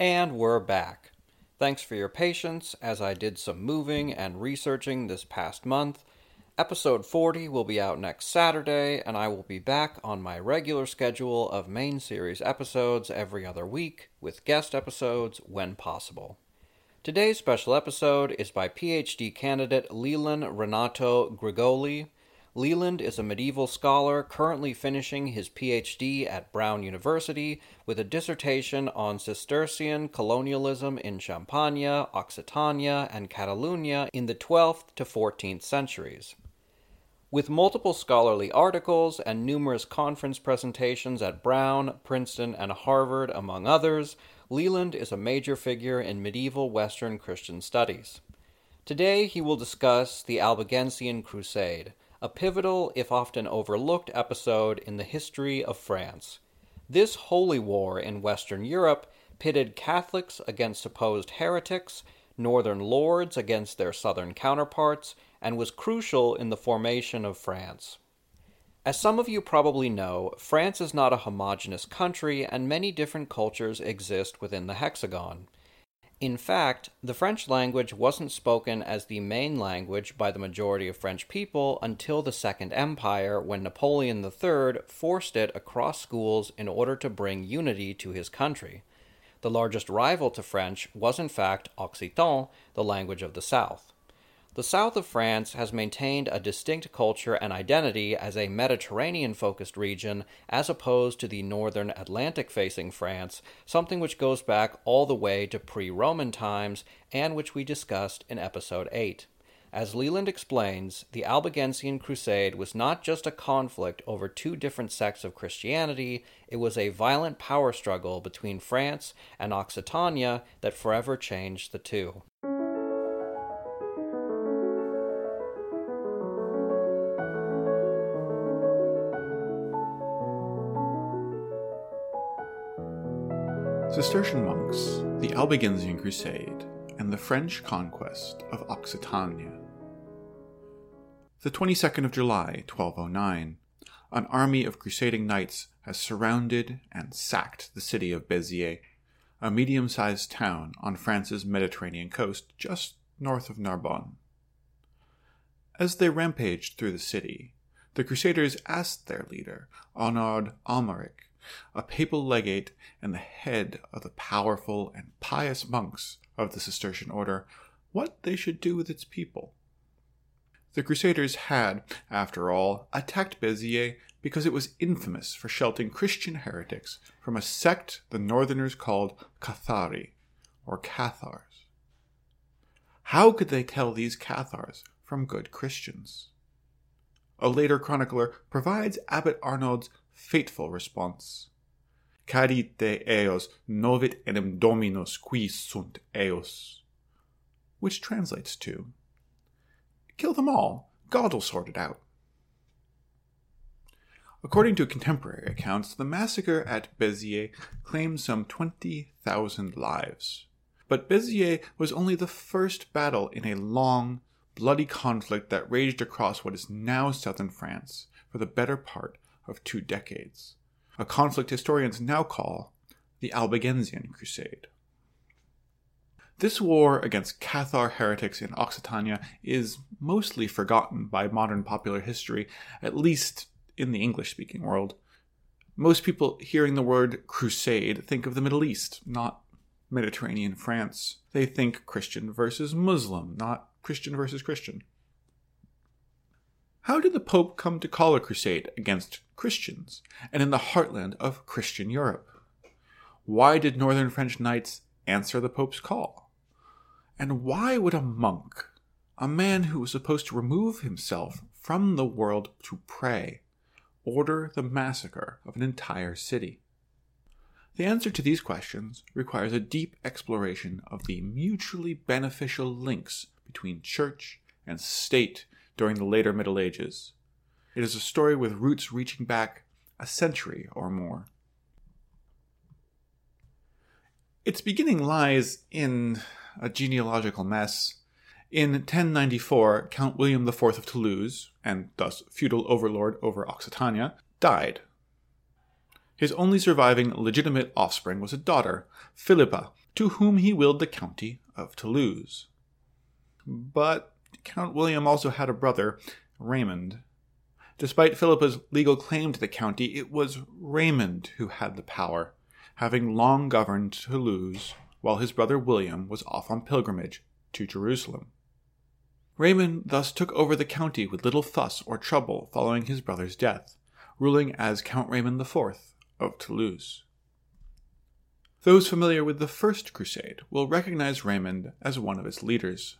And we're back. Thanks for your patience as I did some moving and researching this past month. Episode 40 will be out next Saturday, and I will be back on my regular schedule of main series episodes every other week, with guest episodes when possible. Today's special episode is by PhD candidate Leland Renato Grigoli. Leland is a medieval scholar currently finishing his PhD at Brown University with a dissertation on Cistercian colonialism in Champagne, Occitania, and Catalonia in the 12th to 14th centuries. With multiple scholarly articles and numerous conference presentations at Brown, Princeton, and Harvard, among others, Leland is a major figure in medieval Western Christian studies. Today he will discuss the Albigensian Crusade, a pivotal, if often overlooked, episode in the history of France. This holy war in Western Europe pitted Catholics against supposed heretics, northern lords against their southern counterparts, and was crucial in the formation of France. As some of you probably know, France is not a homogeneous country, and many different cultures exist within the hexagon. In fact, the French language wasn't spoken as the main language by the majority of French people until the Second Empire when Napoleon III forced it across schools in order to bring unity to his country. The largest rival to French was in fact Occitan, the language of the South. The south of France has maintained a distinct culture and identity as a Mediterranean focused region as opposed to the northern Atlantic facing France, something which goes back all the way to pre Roman times and which we discussed in episode 8. As Leland explains, the Albigensian Crusade was not just a conflict over two different sects of Christianity, it was a violent power struggle between France and Occitania that forever changed the two. Cistercian monks, the Albigensian Crusade, and the French conquest of Occitania. The 22nd of July, 1209, an army of crusading knights has surrounded and sacked the city of Béziers, a medium sized town on France's Mediterranean coast just north of Narbonne. As they rampaged through the city, the Crusaders asked their leader, Arnaud Amalric, a papal legate and the head of the powerful and pious monks of the Cistercian order, what they should do with its people. The Crusaders had, after all, attacked Béziers because it was infamous for sheltering Christian heretics from a sect the northerners called Cathari, or Cathars. How could they tell these Cathars from good Christians? A later chronicler provides Abbot Arnaud's fateful response. Carite eos novit enim dominos qui sunt eos. Which translates to, Kill them all, God will sort it out. According to contemporary accounts, the massacre at Béziers claimed some 20,000 lives. But Béziers was only the first battle in a long, bloody conflict that raged across what is now southern France for the better part of two decades, a conflict historians now call the Albigensian Crusade. This war against Cathar heretics in Occitania is mostly forgotten by modern popular history, at least in the English speaking world. Most people hearing the word crusade think of the Middle East, not Mediterranean France. They think Christian versus Muslim, not Christian versus Christian. How did the Pope come to call a crusade against Christians and in the heartland of Christian Europe? Why did northern French knights answer the Pope's call? And why would a monk, a man who was supposed to remove himself from the world to pray, order the massacre of an entire city? The answer to these questions requires a deep exploration of the mutually beneficial links between church and state during the later Middle Ages. It is a story with roots reaching back a century or more. Its beginning lies in a genealogical mess. In 1094, Count William IV of Toulouse, and thus feudal overlord over Occitania, died. His only surviving legitimate offspring was a daughter, Philippa, to whom he willed the county of Toulouse. But Count William also had a brother, Raymond. Despite Philippa's legal claim to the county, it was Raymond who had the power having long governed Toulouse while his brother William was off on pilgrimage to Jerusalem. Raymond thus took over the county with little fuss or trouble following his brother's death, ruling as Count Raymond IV of Toulouse. Those familiar with the First Crusade will recognize Raymond as one of its leaders.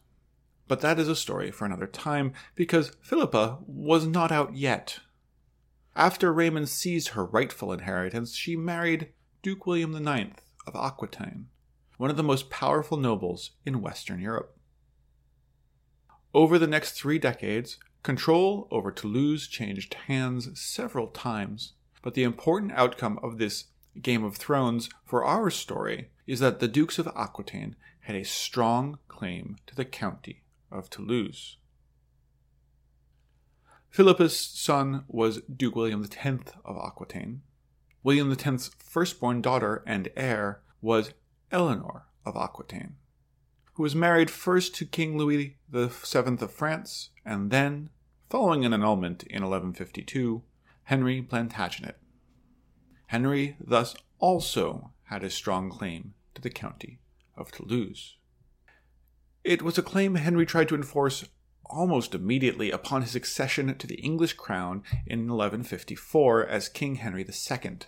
But that is a story for another time, because Philippa was not out yet. After Raymond seized her rightful inheritance, she married Duke William IX of Aquitaine, one of the most powerful nobles in Western Europe. Over the next three decades, control over Toulouse changed hands several times, but the important outcome of this Game of Thrones for our story is that the Dukes of Aquitaine had a strong claim to the county of Toulouse. Philippa's son was Duke William X of Aquitaine, William X's firstborn daughter and heir was Eleanor of Aquitaine, who was married first to King Louis VII of France and then, following an annulment in 1152, Henry Plantagenet. Henry thus also had a strong claim to the county of Toulouse. It was a claim Henry tried to enforce almost immediately upon his accession to the English crown in 1154 as King Henry II,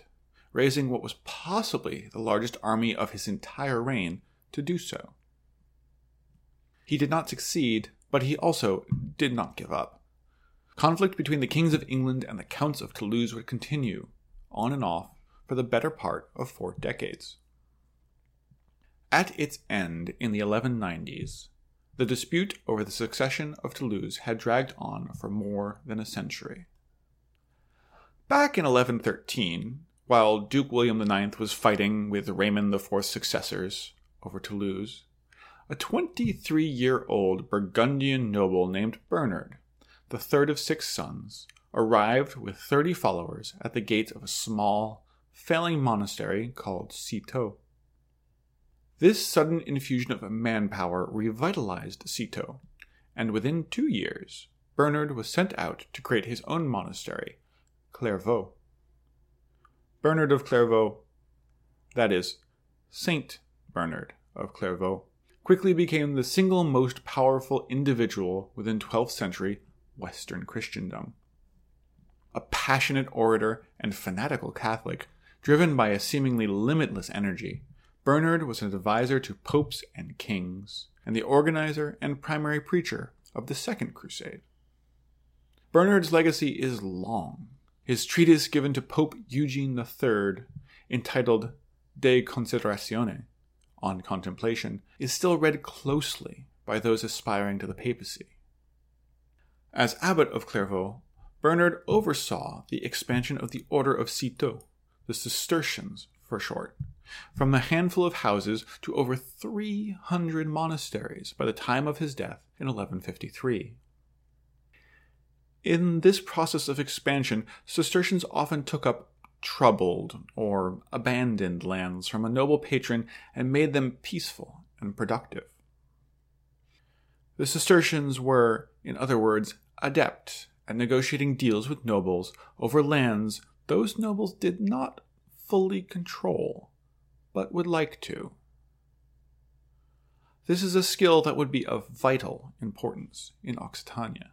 raising what was possibly the largest army of his entire reign to do so. He did not succeed, but he also did not give up. Conflict between the kings of England and the counts of Toulouse would continue, on and off, for the better part of four decades. At its end in the 1190s, the dispute over the succession of Toulouse had dragged on for more than a century. Back in 1113, while Duke William IX was fighting with Raymond IV's successors over Toulouse, a 23 year old Burgundian noble named Bernard, the third of six sons, arrived with 30 followers at the gates of a small, failing monastery called Citeaux. This sudden infusion of manpower revitalized Citeaux, and within two years, Bernard was sent out to create his own monastery, Clairvaux. Bernard of Clairvaux, that is, Saint Bernard of Clairvaux, quickly became the single most powerful individual within 12th century Western Christendom. A passionate orator and fanatical Catholic, driven by a seemingly limitless energy, Bernard was an advisor to popes and kings, and the organizer and primary preacher of the Second Crusade. Bernard's legacy is long. His treatise given to Pope Eugene III, entitled De Consideratione, on contemplation, is still read closely by those aspiring to the papacy. As abbot of Clairvaux, Bernard oversaw the expansion of the Order of Citeaux, the Cistercians for short, from a handful of houses to over 300 monasteries by the time of his death in 1153. In this process of expansion, Cistercians often took up troubled or abandoned lands from a noble patron and made them peaceful and productive. The Cistercians were, in other words, adept at negotiating deals with nobles over lands those nobles did not fully control but would like to. This is a skill that would be of vital importance in Occitania.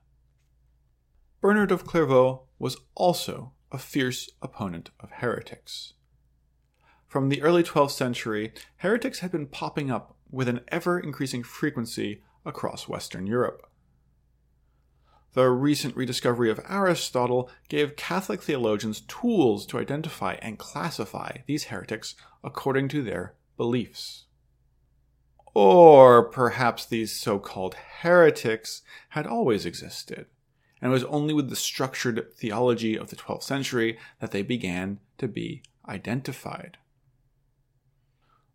Bernard of Clairvaux was also a fierce opponent of heretics. From the early 12th century, heretics had been popping up with an ever increasing frequency across Western Europe. The recent rediscovery of Aristotle gave Catholic theologians tools to identify and classify these heretics according to their beliefs. Or perhaps these so called heretics had always existed, and it was only with the structured theology of the 12th century that they began to be identified.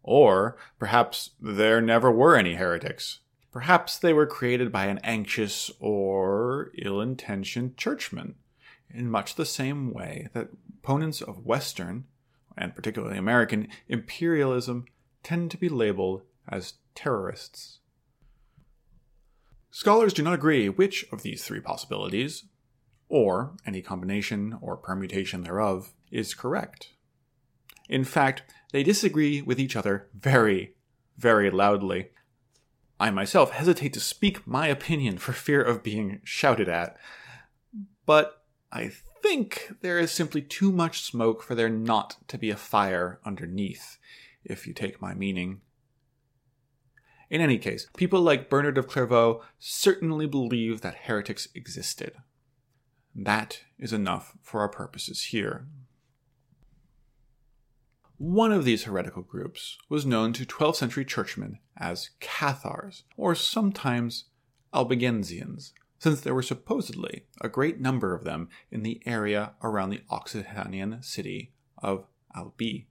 Or perhaps there never were any heretics. Perhaps they were created by an anxious or ill intentioned churchman, in much the same way that opponents of Western, and particularly American, imperialism tend to be labeled as terrorists. Scholars do not agree which of these three possibilities, or any combination or permutation thereof, is correct. In fact, they disagree with each other very, very loudly. I myself hesitate to speak my opinion for fear of being shouted at, but I think there is simply too much smoke for there not to be a fire underneath, if you take my meaning. In any case, people like Bernard of Clairvaux certainly believe that heretics existed. That is enough for our purposes here. One of these heretical groups was known to 12th century churchmen as Cathars, or sometimes Albigensians, since there were supposedly a great number of them in the area around the Occitanian city of Albi.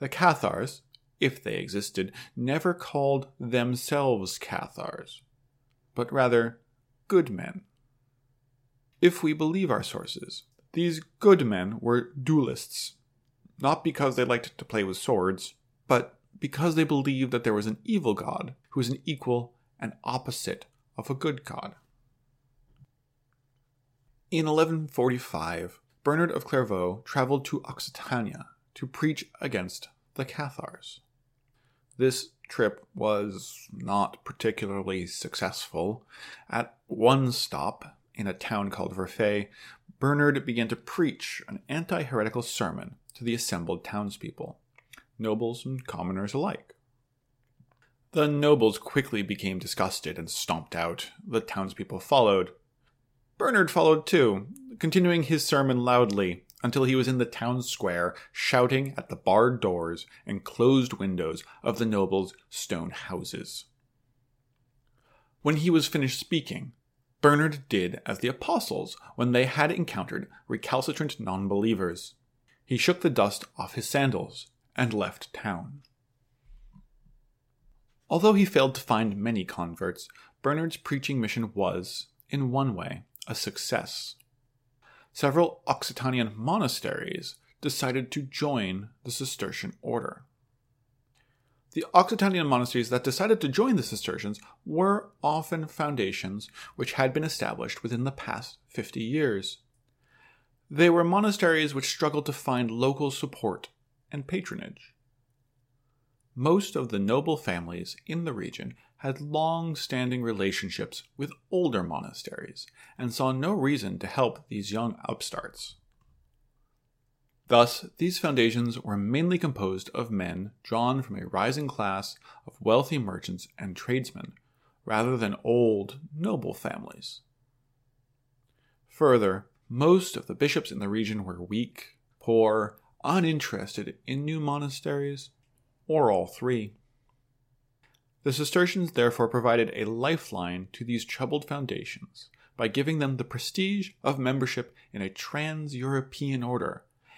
The Cathars, if they existed, never called themselves Cathars, but rather good men. If we believe our sources, these good men were duelists, not because they liked to play with swords, but because they believed that there was an evil god who was an equal and opposite of a good god. In 1145, Bernard of Clairvaux traveled to Occitania to preach against the Cathars. This trip was not particularly successful. At one stop, in a town called Verfeil, Bernard began to preach an anti heretical sermon to the assembled townspeople, nobles and commoners alike. The nobles quickly became disgusted and stomped out. The townspeople followed. Bernard followed too, continuing his sermon loudly until he was in the town square, shouting at the barred doors and closed windows of the nobles' stone houses. When he was finished speaking, Bernard did as the apostles when they had encountered recalcitrant non believers. He shook the dust off his sandals and left town. Although he failed to find many converts, Bernard's preaching mission was, in one way, a success several Occitanian monasteries decided to join the Cistercian order. The Occitanian monasteries that decided to join the Cistercians were often foundations which had been established within the past 50 years. They were monasteries which struggled to find local support and patronage. Most of the noble families in the region had long standing relationships with older monasteries and saw no reason to help these young upstarts. Thus, these foundations were mainly composed of men drawn from a rising class of wealthy merchants and tradesmen, rather than old, noble families. Further, most of the bishops in the region were weak, poor, uninterested in new monasteries, or all three. The Cistercians therefore provided a lifeline to these troubled foundations by giving them the prestige of membership in a trans European order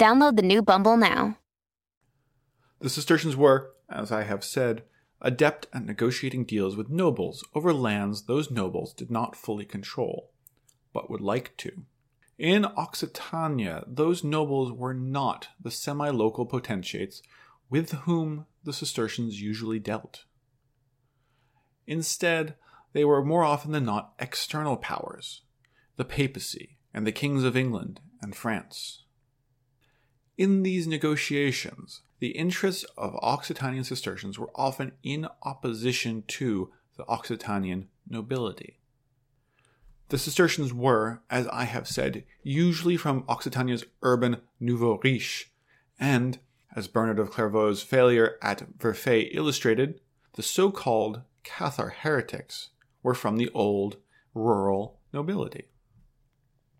Download the new Bumble now. The Cistercians were, as I have said, adept at negotiating deals with nobles over lands those nobles did not fully control, but would like to. In Occitania, those nobles were not the semi local potentates with whom the Cistercians usually dealt. Instead, they were more often than not external powers, the papacy, and the kings of England and France. In these negotiations, the interests of Occitanian Cistercians were often in opposition to the Occitanian nobility. The Cistercians were, as I have said, usually from Occitania's urban nouveau riche, and, as Bernard of Clairvaux's failure at Verfeil illustrated, the so called Cathar heretics were from the old rural nobility.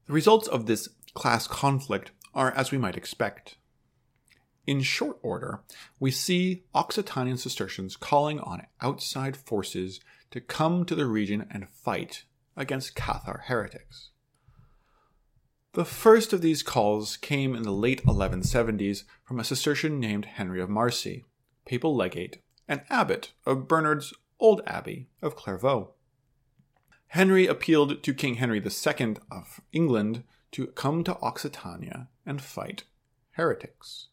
The results of this class conflict are as we might expect. In short order, we see Occitanian Cistercians calling on outside forces to come to the region and fight against Cathar heretics. The first of these calls came in the late 1170s from a Cistercian named Henry of Marcy, papal legate and abbot of Bernard's old abbey of Clairvaux. Henry appealed to King Henry II of England to come to Occitania and fight heretics.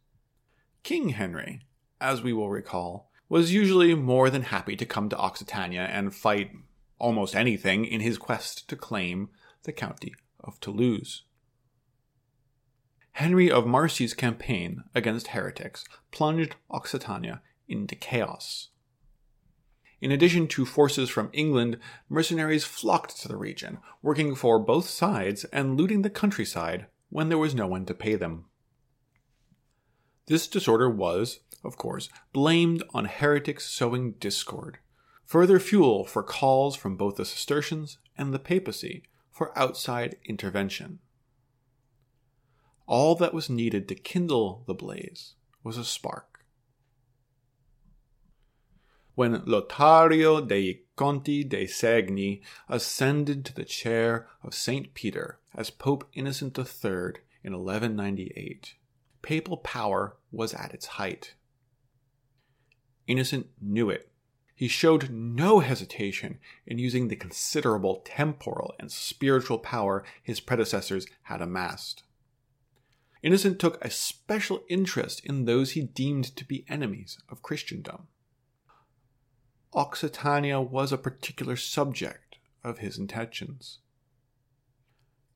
King Henry, as we will recall, was usually more than happy to come to Occitania and fight almost anything in his quest to claim the county of Toulouse. Henry of Marcy's campaign against heretics plunged Occitania into chaos. In addition to forces from England, mercenaries flocked to the region, working for both sides and looting the countryside when there was no one to pay them. This disorder was, of course, blamed on heretics sowing discord, further fuel for calls from both the Cistercians and the papacy for outside intervention. All that was needed to kindle the blaze was a spark when Lotario dei Conti de Segni ascended to the chair of St. Peter as Pope Innocent III in 1198. Papal power was at its height. Innocent knew it. He showed no hesitation in using the considerable temporal and spiritual power his predecessors had amassed. Innocent took a special interest in those he deemed to be enemies of Christendom. Occitania was a particular subject of his intentions.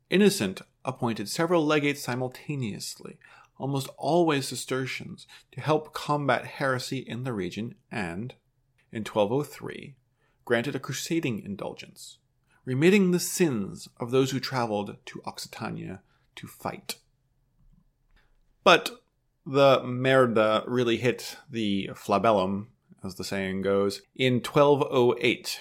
Innocent appointed several legates simultaneously, almost always Cistercians, to help combat heresy in the region and, in 1203, granted a crusading indulgence, remitting the sins of those who traveled to Occitania to fight. But the merda really hit the flabellum as the saying goes, in 1208,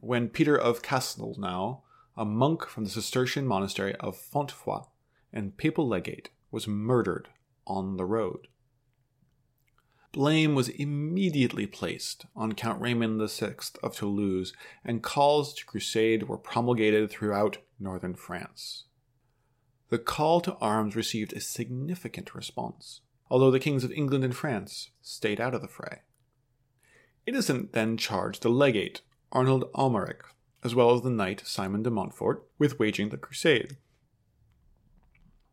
when Peter of Castelnau, a monk from the Cistercian monastery of Fontfroide and papal legate, was murdered on the road. Blame was immediately placed on Count Raymond VI of Toulouse, and calls to crusade were promulgated throughout northern France. The call to arms received a significant response, although the kings of England and France stayed out of the fray. Innocent then charged the legate, Arnold Amalric, as well as the knight Simon de Montfort, with waging the crusade.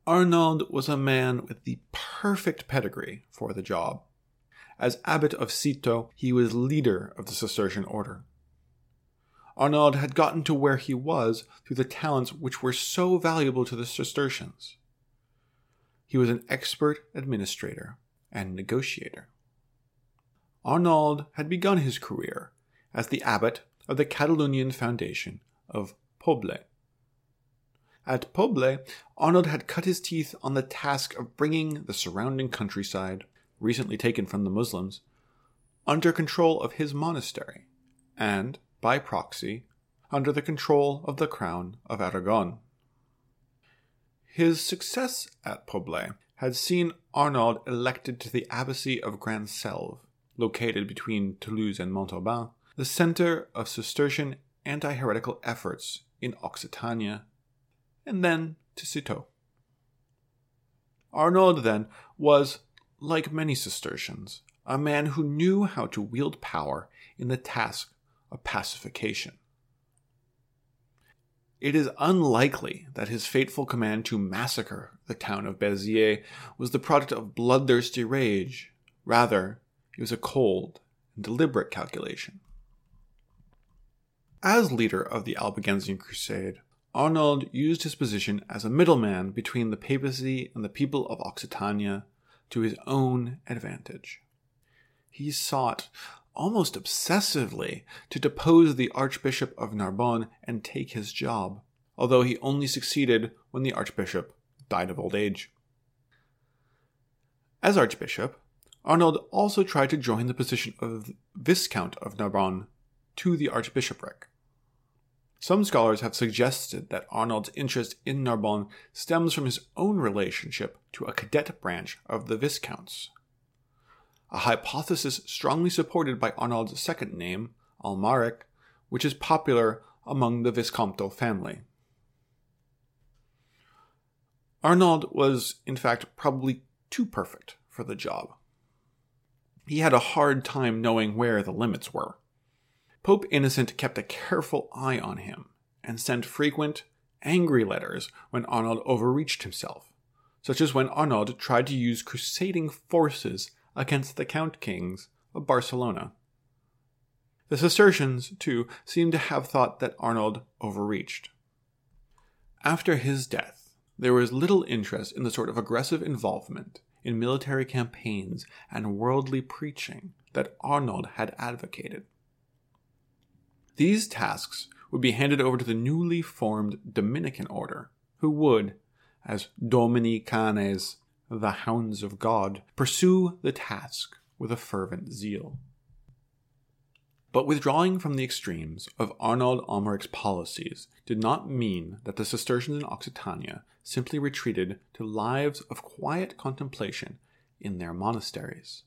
Arnold was a man with the perfect pedigree for the job. As abbot of Citeaux, he was leader of the Cistercian order. Arnauld had gotten to where he was through the talents which were so valuable to the Cistercians. He was an expert administrator and negotiator. Arnauld had begun his career as the abbot of the Catalonian foundation of Poblet. At Poblet, Arnauld had cut his teeth on the task of bringing the surrounding countryside, recently taken from the Muslims, under control of his monastery, and, by proxy, under the control of the crown of Aragon. His success at Poblet had seen Arnauld elected to the abbacy of Grand Selve, located between Toulouse and Montauban, the center of Cistercian anti heretical efforts in Occitania, and then to Citeaux. Arnauld, then, was, like many Cistercians, a man who knew how to wield power in the task of pacification. It is unlikely that his fateful command to massacre the town of Béziers was the product of bloodthirsty rage. Rather, it was a cold and deliberate calculation. As leader of the Albigensian Crusade, Arnold used his position as a middleman between the papacy and the people of Occitania to his own advantage. He sought, almost obsessively, to depose the Archbishop of Narbonne and take his job, although he only succeeded when the Archbishop died of old age. As Archbishop, Arnold also tried to join the position of Viscount of Narbonne to the Archbishopric. Some scholars have suggested that Arnold's interest in Narbonne stems from his own relationship to a cadet branch of the Viscounts. A hypothesis strongly supported by Arnold's second name, Amalric, which is popular among the Visconto family. Arnold was, in fact, probably too perfect for the job. He had a hard time knowing where the limits were. Pope Innocent kept a careful eye on him and sent frequent, angry letters when Arnold overreached himself, such as when Arnold tried to use crusading forces against the Count Kings of Barcelona. The Cistercians, too, seem to have thought that Arnold overreached. After his death, there was little interest in the sort of aggressive involvement in military campaigns and worldly preaching that Arnold had advocated. These tasks would be handed over to the newly formed Dominican order, who would, as Domini canes, the hounds of God, pursue the task with a fervent zeal. But withdrawing from the extremes of Arnold Amalric's policies did not mean that the Cistercians in Occitania simply retreated to lives of quiet contemplation in their monasteries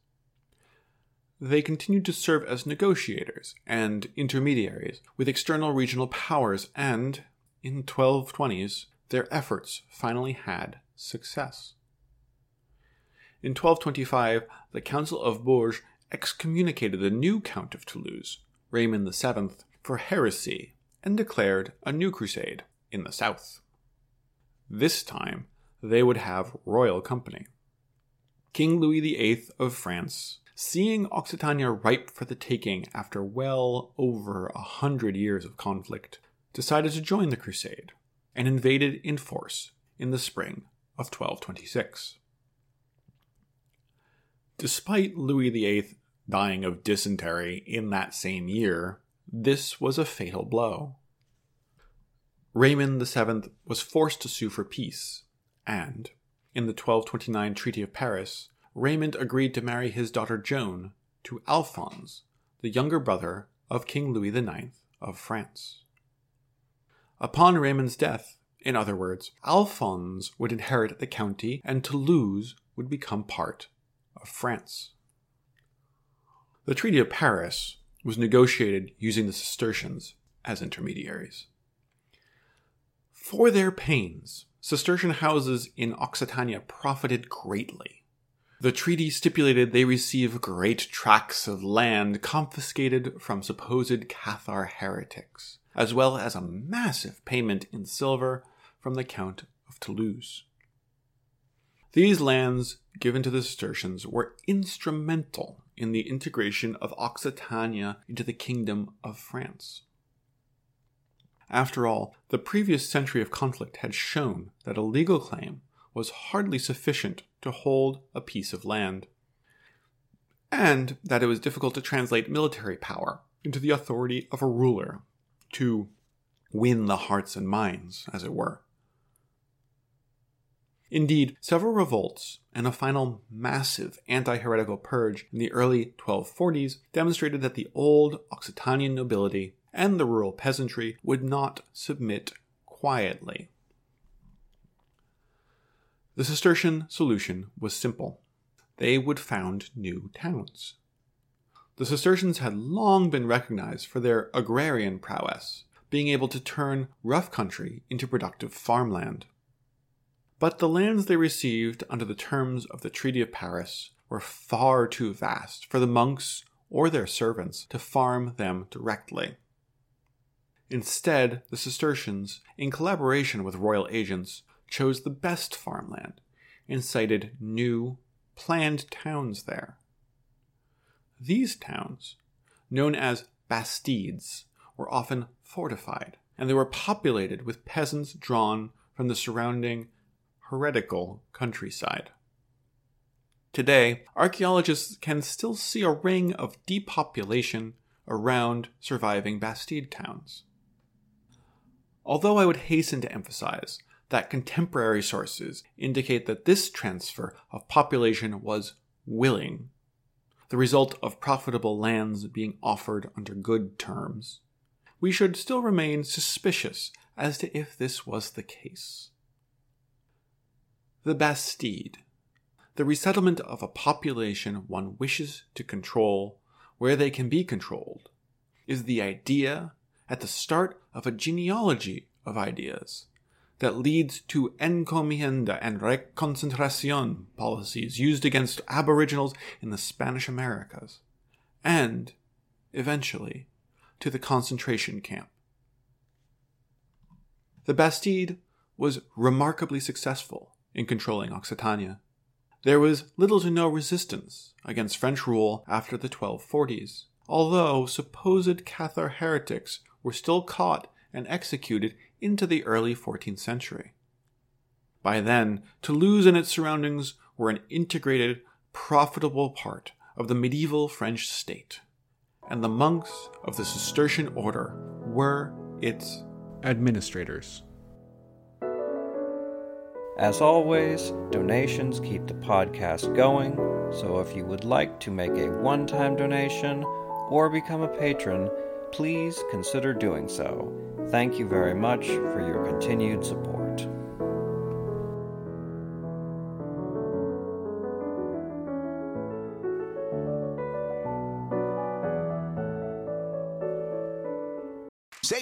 they continued to serve as negotiators and intermediaries with external regional powers, and in 1220s, their efforts finally had success. In 1225, the Council of Bourges excommunicated the new Count of Toulouse, Raymond VII, for heresy and declared a new crusade in the south. This time, they would have royal company. King Louis VIII of France seeing Occitania ripe for the taking after well over a hundred years of conflict, decided to join the crusade and invaded in force in the spring of 1226. Despite Louis VIII dying of dysentery in that same year, this was a fatal blow. Raymond VII was forced to sue for peace, and, in the 1229 Treaty of Paris, Raymond agreed to marry his daughter Joan to Alphonse, the younger brother of King Louis IX of France. Upon Raymond's death, in other words, Alphonse would inherit the county and Toulouse would become part of France. The Treaty of Paris was negotiated using the Cistercians as intermediaries. For their pains, Cistercian houses in Occitania profited greatly. The treaty stipulated they receive great tracts of land confiscated from supposed Cathar heretics, as well as a massive payment in silver from the Count of Toulouse. These lands given to the Cistercians were instrumental in the integration of Occitania into the Kingdom of France. After all, the previous century of conflict had shown that a legal claim was hardly sufficient to hold a piece of land, and that it was difficult to translate military power into the authority of a ruler, to win the hearts and minds, as it were. Indeed, several revolts and a final massive anti heretical purge in the early 1240s demonstrated that the old Occitanian nobility and the rural peasantry would not submit quietly. The Cistercian solution was simple they would found new towns. The Cistercians had long been recognized for their agrarian prowess, being able to turn rough country into productive farmland. But the lands they received under the terms of the Treaty of Paris were far too vast for the monks or their servants to farm them directly. Instead, the Cistercians, in collaboration with royal agents, chose the best farmland and sited new, planned towns there. These towns, known as bastides, were often fortified and they were populated with peasants drawn from the surrounding heretical countryside. Today, archaeologists can still see a ring of depopulation around surviving Bastide towns. Although I would hasten to emphasize that contemporary sources indicate that this transfer of population was willing, the result of profitable lands being offered under good terms, we should still remain suspicious as to if this was the case. The Bastide the resettlement of a population one wishes to control where they can be controlled is the idea at the start of a genealogy of ideas that leads to encomienda and reconcentracion policies used against aboriginals in the Spanish Americas, and, eventually, to the concentration camp. The Bastide was remarkably successful in controlling Occitania. There was little to no resistance against French rule after the 1240s, although supposed Cathar heretics were still caught and executed into the early 14th century. By then, Toulouse and its surroundings were an integrated, profitable part of the medieval French state, and the monks of the Cistercian order were its administrators. As always, donations keep the podcast going, so if you would like to make a one time donation or become a patron, please consider doing so. Thank you very much for your continued support.